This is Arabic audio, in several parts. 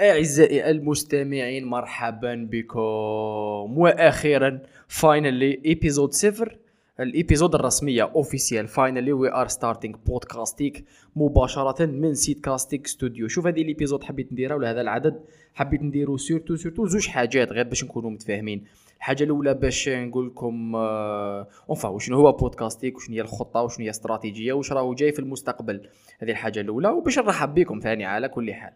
أعزائي المستمعين مرحبا بكم. وأخيرا finally épisode صفر. ال épisode الرسمية officielle finally we are starting بودكاستيك مباشرة من سيت كاستيك ستوديو شوف هذه ال épisode حبيت نديرها ولهذا العدد؟ حبيت نديرو surtout surtout زوج حاجات غير باش نكونوا متفاهمين. الحاجة الأولى باش نقول لكم enfin وشنو هو بودكاستيك وشنو هي الخطة؟ وشنو هي الاستراتيجيه وش راهو جاي في المستقبل؟ هذه الحاجة الأولى. وباش نرحب بكم ثاني على كل حال.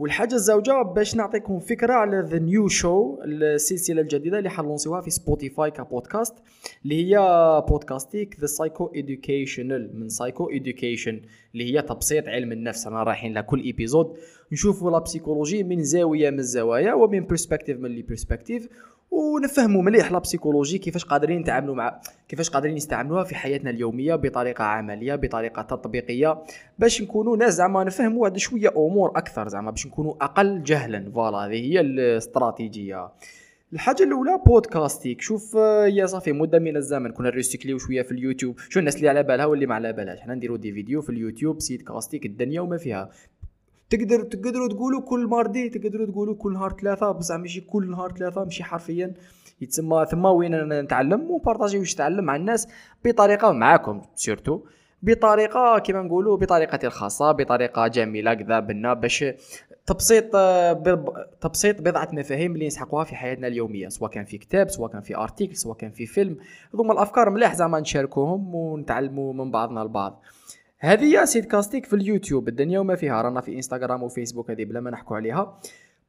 والحاجة الزوجة باش نعطيكم فكرة على the new show السلسلة الجديدة اللي حنلونسيوها في سبوتيفاي كبودكاست اللي هي بودكاستيك the psychoeducational من psychoeducation اللي هي تبسيط علم النفس. أنا رايحين لكل épisode نشوفوا لا من زاوية من الزوايا ومن perspective من les perspectives ونفهموا مليح la psychologie كيفاش قادرين نتعاملوا مع كيفاش قادرين نستعملوها في حياتنا اليومية بطريقة عملية بطريقة تطبيقية باش نكونوا ناس زعما نفهموا هذا شوية أمور أكثر زعما باش نكونوا أقل جهلا. voilà هذه هي الاستراتيجية. الحاجة الأولى بودكاستيك شوف يا صافي مدة من الزمن كنا ريسيكليو شوية في اليوتيوب. شو الناس اللي على بالها واللي ما على بالهاش؟ حنا نديرو des vidéos في اليوتيوب سيت كاستيك الدنيا وما فيها. تقدر تقدروا تقولوا كل mardi تقدروا تقولوا كل نهار ثلاثة بصح ماشي كل نهار ثلاثة ماشي حرفيا يتسمى ثم وين نتعلم وبارطاجي واش تعلم مع الناس بطريقة معاكم surtout بطريقة كما نقولوا بطريقتي الخاصة بطريقة جميلة كذا بنا باش تبسيط تبسيط بضعة مفاهيم اللي نسحقوها في حياتنا اليومية سواء كان في كتاب سواء كان في article سواء كان في فيلم. هذوما الأفكار مليح زعما نشاركوهم ونتعلموا من بعضنا البعض. هذه هي سيد كاستيك في اليوتيوب. الدنيا وما فيها. رانا في إنستغرام وفيسبوك هذه بلا ما نحكوا عليها.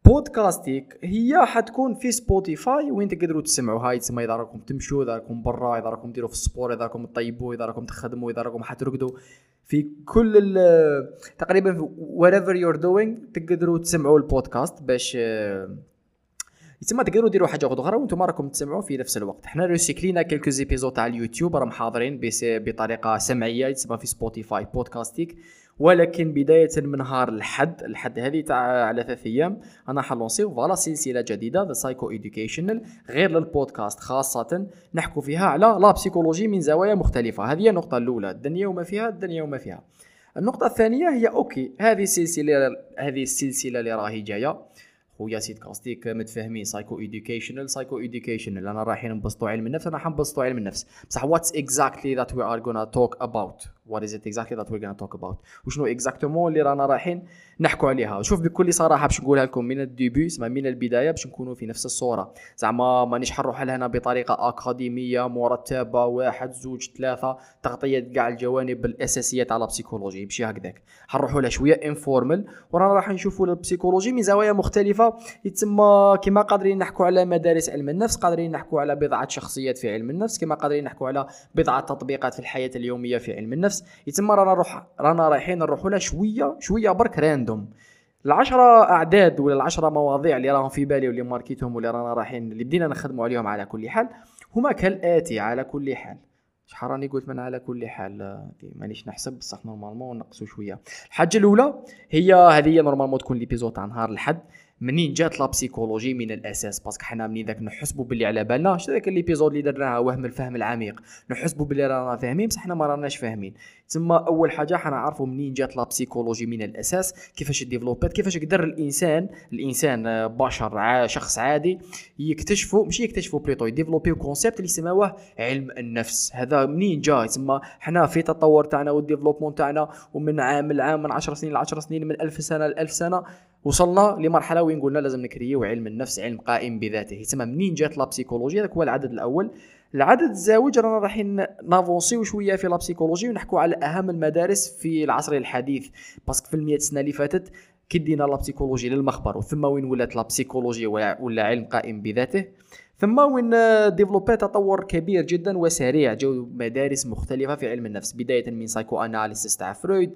بودكاستيك هي حتكون في سبوتيفاي وين تقدروا تسمعوها. يتسمى إذا راكم تمشوا إذا راكم برا إذا راكم ديروا في ال sport إذا راكم تطيبوا إذا راكم تخدموا إذا راكم حترقدوا. في كل تقريبا whatever you're doing تقدروا تسمعوا البودكاست باش يتسمى تقدروا ديروا حاجة أخرى وأنتم راكم تسمعوا في نفس الوقت. حنا ريسيكلينا quelques épisodes تاع اليوتيوب راهم حاضرين بطريقة سمعية يتسمى في سبوتيفاي بودكاستيك. ولكن بداية من نهار الحد الحد هذه تاع على ثلاث أيام أنا حنلونسيو voilà سلسلة جديدة the psycho educational غير للبودكاست خاصة. نحكوا فيها على la psychologie من زوايا مختلفة. هذه النقطة الأولى الدنيا وما فيها الدنيا وما فيها. النقطة الثانية هي okay هذه السلسلة هذه السلسلة اللي راهي جاية. خويا سيد كاستيك متفاهمين psycho educational psycho educational أنا رايحين نبسطوا علم النفس أنا حنبسطوا علم النفس. بصح what's exactly that we are gonna talk about what is it exactly that we gonna talk about وشنو exactement اللي رانا رايحين نحكوا عليها. شوف بكل صراحة باش نقولها لكم من ال début اسمها من البداية باش نكونوا في نفس الصورة. زعما مانيش حنروح لهنا بطريقة أكاديمية مرتبة واحد زوج ثلاثة تغطية كاع الجوانب الاساسيه تاع ال psychologie ماشي هكذاك. حنروحوا لها شوية informal ورانا راح نشوفوا ال psychologie من زوايا مختلفة. يتسمى كما قادرين نحكوا على مدارس علم النفس قادرين نحكوا على بضعة شخصيات في علم النفس كما قادرين نحكوا على بضعة تطبيقات في الحياة اليومية في علم النفس. يتسمى رانا نروح رانا رايحين نروحوا لها شوية شوية برك random العشرة أعداد ولا العشرة مواضيع اللي راهم في بالي واللي ماركيتهم واللي رانا رايحين اللي بدينا نخدموا عليهم على كل حال هما كالآتي على كل حال. شحال راني قلت من على كل حال مانيش نحسب بصح normalement نقصوا شوية. الحاجة الأولى هي هذه normalement تكون l'épisode تاع نهار الحد منين جات la psychologie من الأساس؟ parce que حنا منين ذاك نحسبوا باللي على بالنا. شتا ذاك l'épisode اللي درناها وهم الفهم العميق. نحسبوا باللي رانا فاهمين بصح حنا ما راناش فاهمين. تما أول حاجة حنعرفوا منين جات la psychologie من الأساس كيفاش ديفلوبات كيفاش قدر الإنسان الإنسان آه، بشر شخص عادي يكتشفوا ماشي يكتشفوا plutôt يديفلوبيو concept اللي يسموه علم النفس. هذا منين جا؟ تما حنا في تطور تاعنا و ال développement تاعنا ومن عام لعام من 10 سنين ل 10 سنين من 1000 سنة ل 1000 سنة وصلنا لمرحلة وين قلنا لازم نكريو علم النفس علم قائم بذاته. تما منين جات la psychologie هذاك هو العدد الأول. العدد الزاوج رانا رايحين نافونسيو شوية في la psychologie ونحكوا على أهم المدارس في العصر الحديث. parce que في المئة سنه اللي فاتت كي دينا la psychologie للمخبر وثم وين ولات la psychologie ولا علم قائم بذاته. ثم وين développé تطور كبير جدا وسريع جو مدارس مختلفة في علم النفس بداية من psychoanalysis تاع فرويد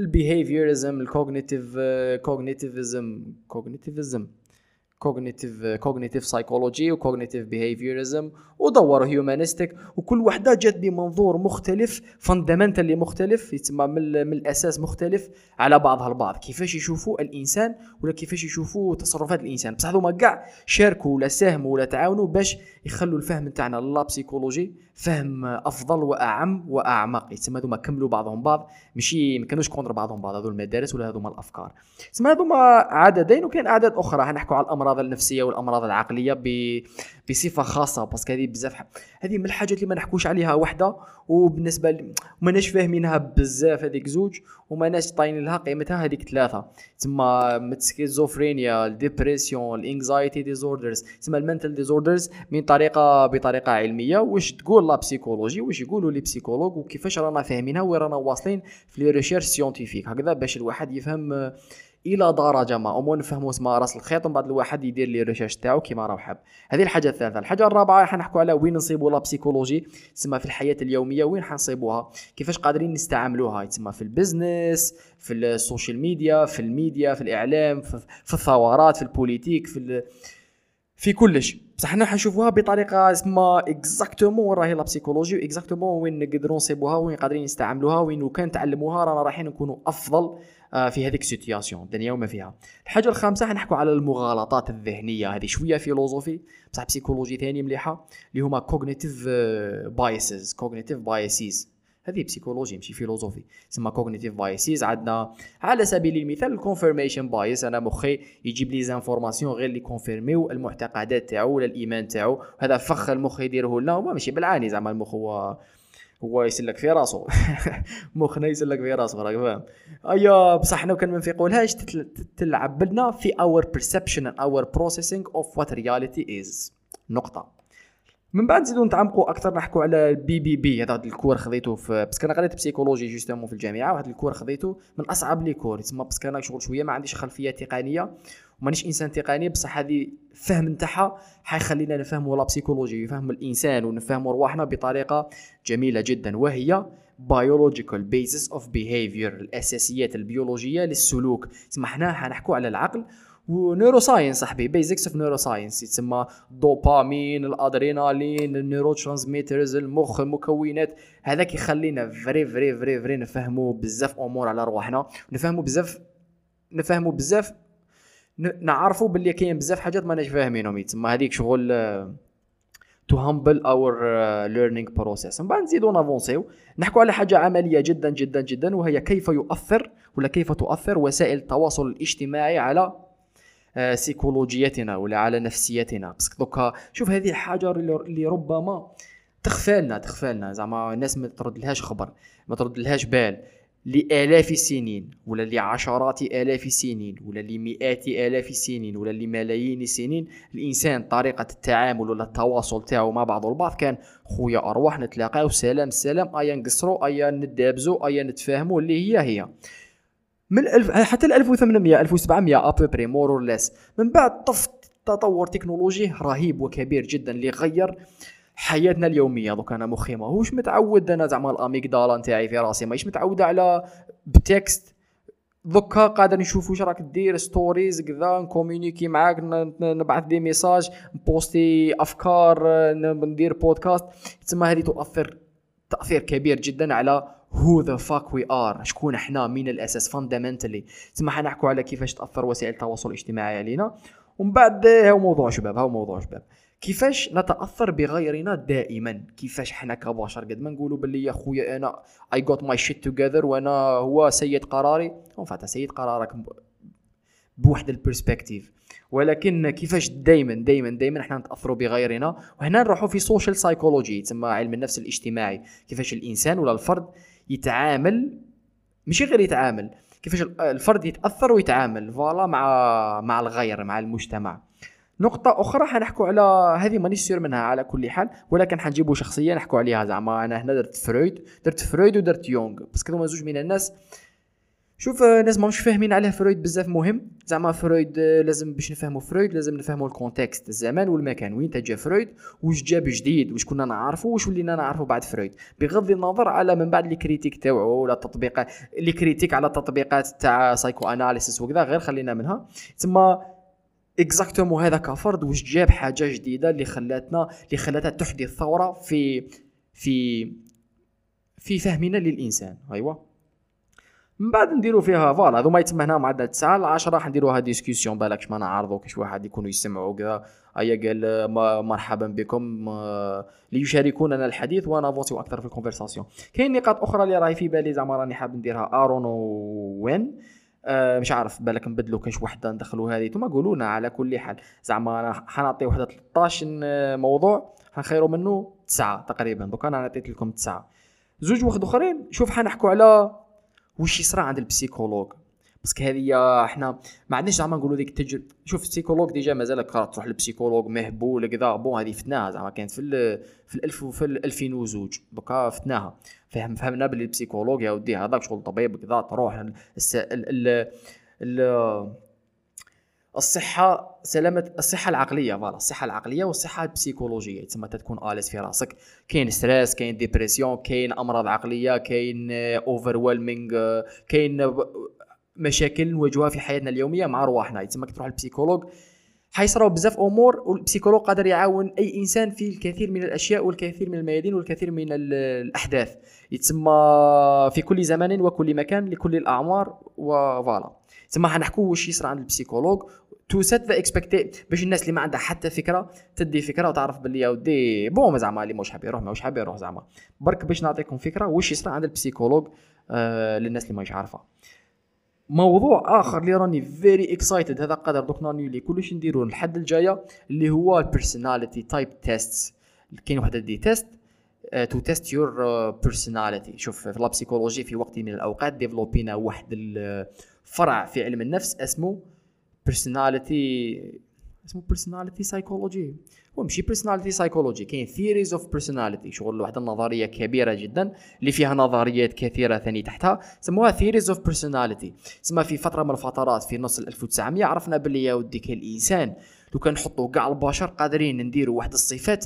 ال behaviorism ال cognitive cognitivism cognitivism cognitive cognitive psychology و cognitive behaviorism ودوروا humanistic وكل وحده جات بمنظور مختلف fundamentally مختلف يتسمى من, من الأساس مختلف على بعضها البعض. كيفاش يشوفوا الإنسان ولا كيفاش يشوفوا تصرفات الإنسان؟ بصح هذوما كاع شاركوا ولا ساهموا ولا تعاونوا باش يخلوا الفهم نتاعنا la psychologie فهم أفضل واعم واعمق يتسمى هذوما كملوا بعضهم بعض ماشي ما كانوش contre بعضهم بعض هذو المدارس ولا هذوما الأفكار. تسمى هذوما عددين وكاين أعداد أخرى. حنحكوا على الأمراض النفسية والأمراض العقلية ب... بصفة خاصة parce que هذه بزاف هذه من الحاجات اللي ما نحكوش عليها وحدة وبالنسبة ل... ماناش فاهمينها بزاف هذيك زوج وماناش عاطيين لها قيمتها هذيك ثلاثة. تسمى ال schizophrenia ال dépression ال anxiety disorders تسمى ال mental disorders من طريقه بطريقة علمية. واش تقول la psychologie واش يقولوا les psychologues وكيفاش رانا فاهمينها؟ وين رانا واصلين في les recherches scientifiques هكذا باش الواحد يفهم إلى درجه ما أو نفهموا اسمها راس الخيط. ومن بعد الواحد يدير les recherches تاعو كيما راه حاب. هذه الحاجة الثالثة. الحاجة الرابعة حنحكوا على وين نصيبوا la psychologie تسمى في الحياة اليومية. وين حنصيبوها؟ كيفاش قادرين نستعملوها؟ تسمى في ال business في ال social media في الميديا في الإعلام في, الثورات في ال politique في في كلش. بصح حنا حنشوفوها بطريقة اسمها exactement وين راهي la psychologie exactement وين نقدروا نصيبوها وين قادرين نستعملوها وين لو كان تعلموها. رانا رايحين نكونوا أفضل في هذيك ال situation الدنيا وما فيها. الحاجة الخامسة حنحكوا على المغالطات الذهنية هذه شوية philosophie بصح psychologie ثاني مليحة اللي هما cognitive biases cognitive biases هذه psychologie ماشي philosophie تسمى cognitive biases عندنا على سبيل المثال ال confirmation bias أنا مخي يجيب les informations غير اللي كونفيرميو المعتقدات تاعو ولا الإيمان تاعو هذا فخ المخ يديره لنا ماشي بالعاني زعما المخ هو هو يسلك في راسه. مخنا يسلك في راسه راك فاهم؟ ايا بصح حنا كان ما نفيقولهاش تلعب لنا في our perception our processing of what reality is نقطة. من بعد نزيدو نتعمقوا أكثر نحكوا على ال BBB هذا ال cours خذيته في parce que أنا قريت psychologie justement في الجامعة وهذا ال cours خذيته من أصعب les cours تسمى parce que أنا شغل شوية ما عنديش خلفية تقنية ومانيش إنسان تقني بصح هذه الفهم نتاعها حيخلينا نفهموا la psychologie نفهم الإنسان ونفهموا رواحنا بطريقة جميلة جدا وهي biological basis of behavior الأساسيات البيولوجية للسلوك. تسمى حنا حنحكوا على العقل و neuroscience صاحبي basics of neuroscience يتسمى دوبامين الأدرينالين ال neurotransmitters المخ المكونات. هذاك يخلينا very very very very نفهموا بزاف أمور على رواحنا. نفهموا بزاف نفهموا بزاف نعرفوا باللي كاين بزاف حاجات ماناش فاهمينهم. يتسمى هذيك شغل to humble our learning process من بعد نزيدو نافونسيو. نحكوا على حاجة عملية جدا جدا جدا وهي كيف يؤثر ولا كيف تؤثر وسائل التواصل الاجتماعي على سيكولوجيتنا ولا على نفسيتنا. بس دوكا شوف هذه حاجة اللي ربما تخفى لنا تخفى لنا زعما الناس ما ترد لهاش خبر ما ترد لهاش بال. لآلاف السنين ولا لعشرات آلاف السنين ولا لمئات آلاف السنين ولا لملايين السنين الإنسان طريقة التعامل ولا التواصل تاعو مع بعض البعض كان خويا أرواح نتلاقاو سلام سلام أيا نقصرو أيا ندابزو أيا نتفاهمو اللي هي هي. من الف حتى ل 1800 1700 à peu près more or less من بعد طف تطور تكنولوجي رهيب وكبير جدا اللي غير حياتنا اليومية. دوك أنا مخي ماهوش متعود أنا زعما ال amygdala نتاعي في راسي ماهيش متعود على ب text. دوكا قادر نشوف واش راك دير stories كذا ن communiquer معاك نبعث des messages ن poster أفكار ندير بودكاست تسمى هذه تؤثر تأثير كبير جدا على who the fuck we are شكون إحنا من الأساس fundamentally تسمى حنحكوا على كيفاش تأثر وسائل التواصل الاجتماعي علينا. ومن بعد هو موضوع شباب هو موضوع شباب. كيفاش نتأثر بغيرنا دائما؟ كيفاش حنا كبشر؟ قد ما نقولوا باللي يا خويا أنا I got my shit together وأنا هو سيد قراري. فاتا سيد قرارك بواحد ال perspective ولكن كيفاش دائما دائما دائما إحنا نتأثروا بغيرنا؟ وهنا نروحوا في social psychology تسمى علم النفس الاجتماعي. كيفاش الإنسان ولا الفرد يتعامل ماشي غير يتعامل كيفاش الفرد يتأثر ويتعامل voilà مع مع الغير مع المجتمع. نقطة أخرى حنحكوا على هذه مانيش sûr منها على كل حال ولكن حنجيبوا شخصية نحكوا عليها زعما أنا هنا درت فرويد درت فرويد ودرت يونغ بس كانوا زوج من الناس شوف الناس ماهمش فاهمين عليه فرويد بزاف مهم. زعما فرويد لازم باش نفهموا فرويد لازم نفهموا ال context. الزمان والمكان وين تجا فرويد واش جاب جديد واش كنا نعرفوا واش ولينا نعرفوا بعد فرويد. بغض النظر على من بعد les critiques تاوعو ولا التطبيقات critiques على التطبيقات تاع psychoanalysis وكذا غير خلينا منها. تما exactement هذا كفرد واش جاب حاجة جديدة اللي خلاتنا اللي خلاتها تحدث ثوره في في في فهمنا للإنسان. ايوا من بعد نديرو فيها voilà هذو ما يتم هنا معدل 9 ل 10 راح نديروها discussion بالك ما نعرضو كاش واحد يكونوا يسمعوا كذا ايا قال مرحبا بكم ليشاركوننا الحديث ونافونسيو أكثر في ال conversation كاين نقاط أخرى اللي راهي في بالي زعما راني حاب نديرها. ارون وين أه مش عارف بالك نبدلو كاش وحدة ندخلو هذه. ثم قولوا لنا على كل حال. زعما حنعطي وحدة 13 موضوع حنخيروا منه تسعة تقريبا. دوك أنا عطيت لكم تسعة. زوج واحد أخرين شوف حنحكوا على وش يصرى عند ال psychologue parce que هذه إحنا ما عندناش زعما نقولوا ديك التجربه شوف ال psychologue déjà مازال تروح لل psychologue مهبول كذا bon هذه فتناها زعما كانت في في الألف وفي 2002 دوكا فتناها. فهم فهمنا باللي ال psychologue يا ودي هذاك شغل طبيب كذا تروح ال ال ال الصحة سلامة الصحة العقلية voilà الصحة العقلية والصحة البسيكولوجية. تسمى تكون à l'aise في راسك. كاين stress كاين dépression كاين أمراض عقلية كاين overwhelming كاين مشاكل نواجهوها في حياتنا اليومية مع رواحنا. تسمى تروح لل psychologue. حيصراو بزاف أمور وال psychologue قادر يعاون أي إنسان في الكثير من الأشياء والكثير من الميادين والكثير من الأحداث. يتسمى في كل زمان وكل مكان لكل الأعمار و voilà تسمى حنحكوا واش يصرى عند ال psychologue. to set the expect باش الناس اللي ما عندها حتى فكرة تدي فكرة وتعرف باللي يا ودي bon زعما اللي مش حاب يروح مش حاب يروح زعما. برك باش نعطيكم فكرة واش يصرى عند ال psychologue آه للناس اللي ماهيش عارفة. موضوع آخر اللي راني very excited هذا قدر دوك ن annuler كلش نديرو الحد الجاية اللي هو ال personality type test كاين وحده des tests to test your personality شوف في la psychologie في وقت من الأوقات ديفلوبينا واحد الفرع في علم النفس اسمه personality اسمه personality psychology هو ماشي personality psychology كاين theories of personality شغل واحد النظرية كبيرة جدا اللي فيها نظريات كثيرة ثاني تحتها. سموها theories of personality تسمى في فترة من الفترات في نص 1900 عرفنا باللي يا ودي كان الانسان لو كان نحطوا كاع البشر قادرين نديروا واحد الصفات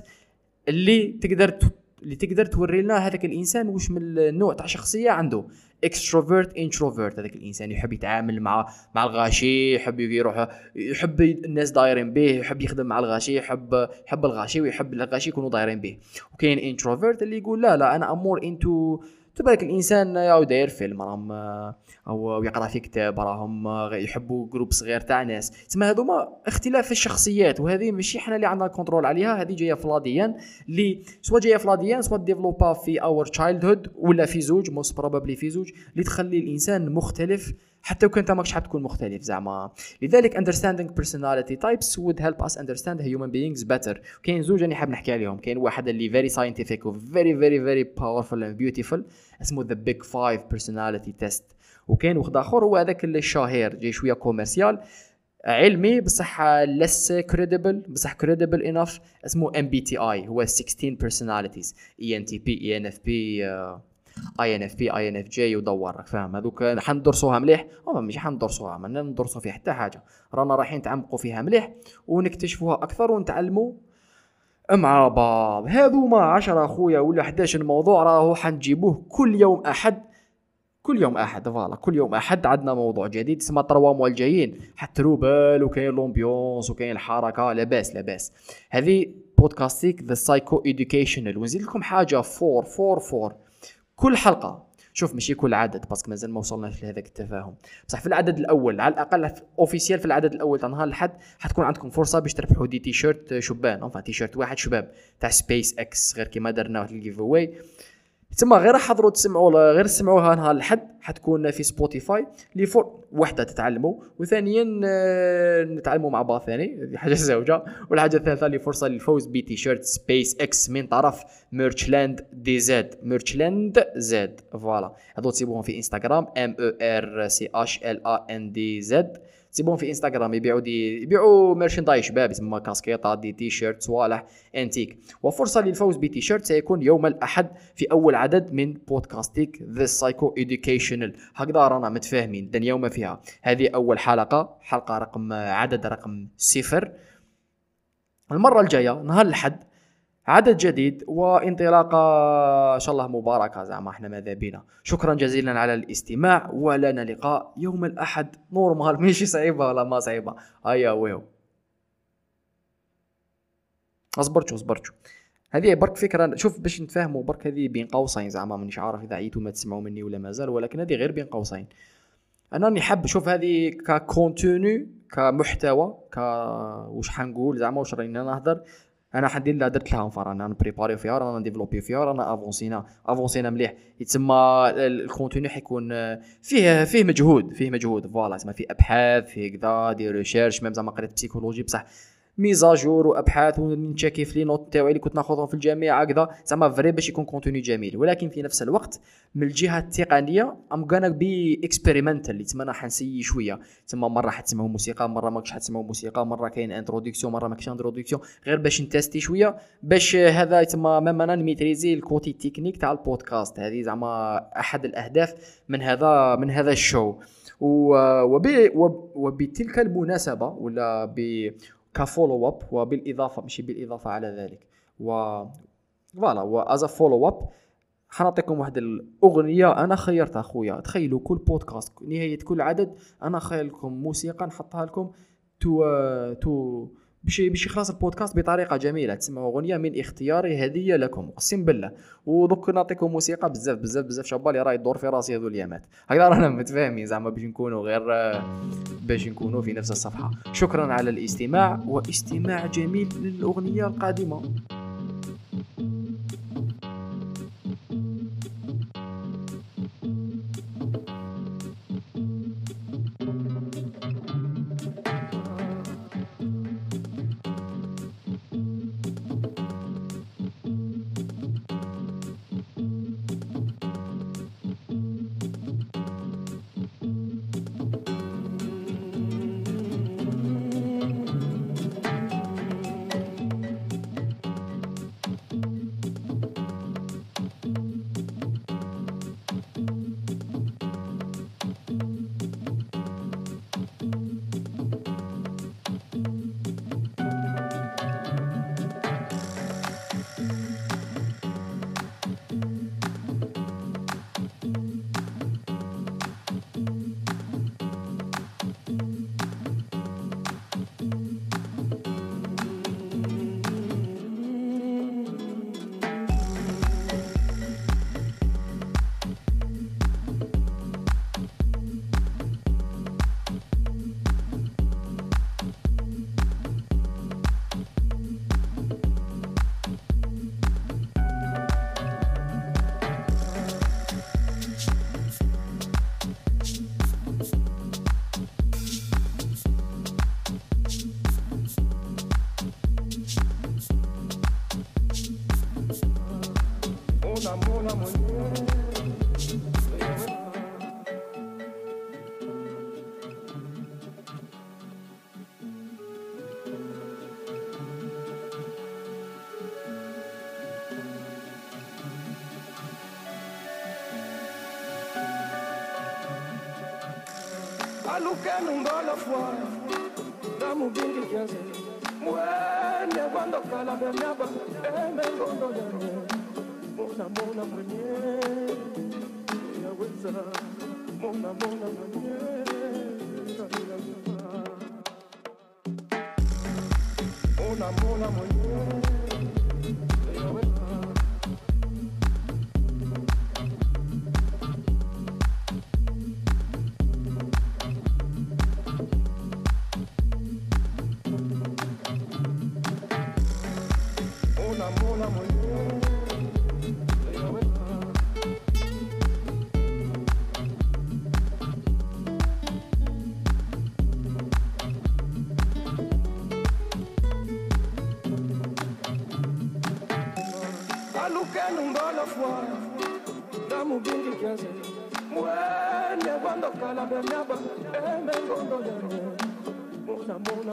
اللي تقدر اللي تقدر توري لنا هذاك الإنسان واش من النوع تاع شخصية عنده. extrovert introvert هذاك الإنسان. يحب يتعامل مع مع الغاشي يحب يروح يحب الناس دايرين به يحب يخدم مع الغاشي يحب يحب الغاشي ويحب الغاشي يكونوا دايرين به. وكاين انتروفيرت اللي يقول لا لا أنا امور انتو تبارك الإنسان يا داير فيلم راهم أو يقرا في كتاب راهم يحبوا جروب صغير تاع ناس. تسمى هذوما اختلاف في الشخصيات وهذه ماشي حنا اللي عندنا الكنترول عليها هذه جاية فلاديا اللي سواء جاية فلاديا سواء ديفلوبا في اور تشايلد هود ولا في زوج موست بروبابلي في زوج اللي تخلي الإنسان مختلف حتى وكان انت ماكش حاب تكون مختلف زعما. لذلك understanding personality types would help us understand human beings better. كاين زوج راني حاب نحكي عليهم. كاين واحد اللي very scientific و very very very powerful and beautiful اسمه the big five personality test. وكاين واحد آخر هو هذاك اللي الشهير جاي شوية commercial علمي بصح less credible بصح credible enough اسمه اي هو 16 personalities. INTP آي إن إف بي آي إن إف جي ودور راك فاهم؟ هذوك حندرسوها مليح؟ هو ماشي حندرسوها ما ندرسو فيها حتى حاجة. رانا رايحين نتعمقوا فيها مليح ونكتشفوها أكثر ونتعلموا مع بعض هذوما 10 أخويا ولا 11 موضوع راهو حنجيبوه كل يوم أحد. كل يوم أحد voilà كل يوم أحد عندنا موضوع جديد اسمه trois mois الجايين حتى روبال وكاين l'ambiance وكاين الحركة لاباس لاباس. هذه بودكاستيك the psycho educational ونزيد لكم حاجة fort fort fort. كل حلقة. شوف ماشي كل عدد parce que مازال ما وصلناش لهذاك التفاهم. بصح في العدد الأول على الأقل officiel في العدد الأول تاع نهار الأحد حتكون عندكم فرصة باش تربحوا des t-shirts شبان enfin t-shirt واحد شباب تاع سبيس إكس غير كيما درنا في ال giveaway تما غير حضروا تسمعوا غير تسمعوها نهار الحد حتكون في سبوتيفاي اللي فور وحدة تتعلموا وثانيا آه، نتعلموا مع بعض ثاني هذه حاجة زوجة. والحاجة الثالثة اللي فرصة للفوز بتيشيرت سبيس إكس من طرف Merchland DZ Merchland Z voilà. هذو تسيبوهم في انستغرام M E R C H L A N D Z تسيبوهم في إنستغرام يبيعوا دي يبيعوا merchandise شباب يسمى كاسكيطات des t-shirts صوالح انتيك وفرصة للفوز بتي شيرت سيكون يوم الأحد في أول عدد من بودكاستيك the psycho educational هكذا رانا متفاهمين دن يوم فيها. هذه أول حلقة حلقة رقم عدد رقم صفر. المرة الجاية نهار الحد عدد جديد وانطلاقه إن شاء الله مباركة زعما إحنا ماذا بينا شكرا جزيلا على الاستماع ولنا لقاء يوم الأحد. normal ماشي صعيبة ولا ما صعيبة. هيا ويو اصبرتوا اصبرتوا. هذه برك فكرة شوف باش نتفاهموا برك هذه بين قوسين زعما مانيش عارف إذا عيتوا ما تسمعوا مني ولا مازال ولكن هذه غير بين قوسين. أنا راني حاب شوف هذه ك contenu كمحتوى ك واش حنقول زعما واش راني نهضر. أنا حندير لها درت لها فار أنا نبريباري فيها رانا نديفلوبي فيها رانا افونسينا افونسينا مليح. يتسمى ال contenu حيكون فيه فيه مجهود فيه مجهود. voilà تسمى فيه أبحاث فيه كذا des recherches même زعما قريت بسيكولوجي بصح mise à jour وأبحاث ونتشاكي في les notes تاعي اللي كنت ناخذهم في الجامعة هكذا. زعما vrai باش يكون contenu جميل. ولكن في نفس الوقت من الجهة التقنية I'm gonna be experimental تسمى أنا حنسي شوية. تسمى مرة حتسمعوا موسيقى مرة ماكش حتسمعوا موسيقى مرة كاين introduction مرة ماكش introduction غير باش نتستي شوية باش هذا تسمى même أنا نميتريزي ال côté technique تاع البودكاست. هذه زعما أحد الأهداف من هذا من هذا ال show. وبتلك المناسبة ولا ب ك follow up وبالإضافة ماشي بالإضافة على ذلك. و voilà as follow up حنعطيكم واحد الأغنية. أنا خيرتها خويا تخيلوا كل بودكاست نهاية كل عدد أنا خير لكم موسيقى نحطها لكم تو تو باش باش يخلص البودكاست بطريقة جميلة. تسمعوا أغنية من اختياري هدية لكم. أقسم بالله. ودوك نعطيكم موسيقى بزاف بزاف بزاف. شابالي راهي تدور في راسي هذو اليامات. هكذا رانا متفاهمين زعما باش نكونوا غير باش نكونوا في نفس الصفحة. شكرا على الاستماع واستماع جميل للأغنية القادمة. namoro na. Mona mona mwenye cuando calabenaba en eh, el mundo de Mona, mona,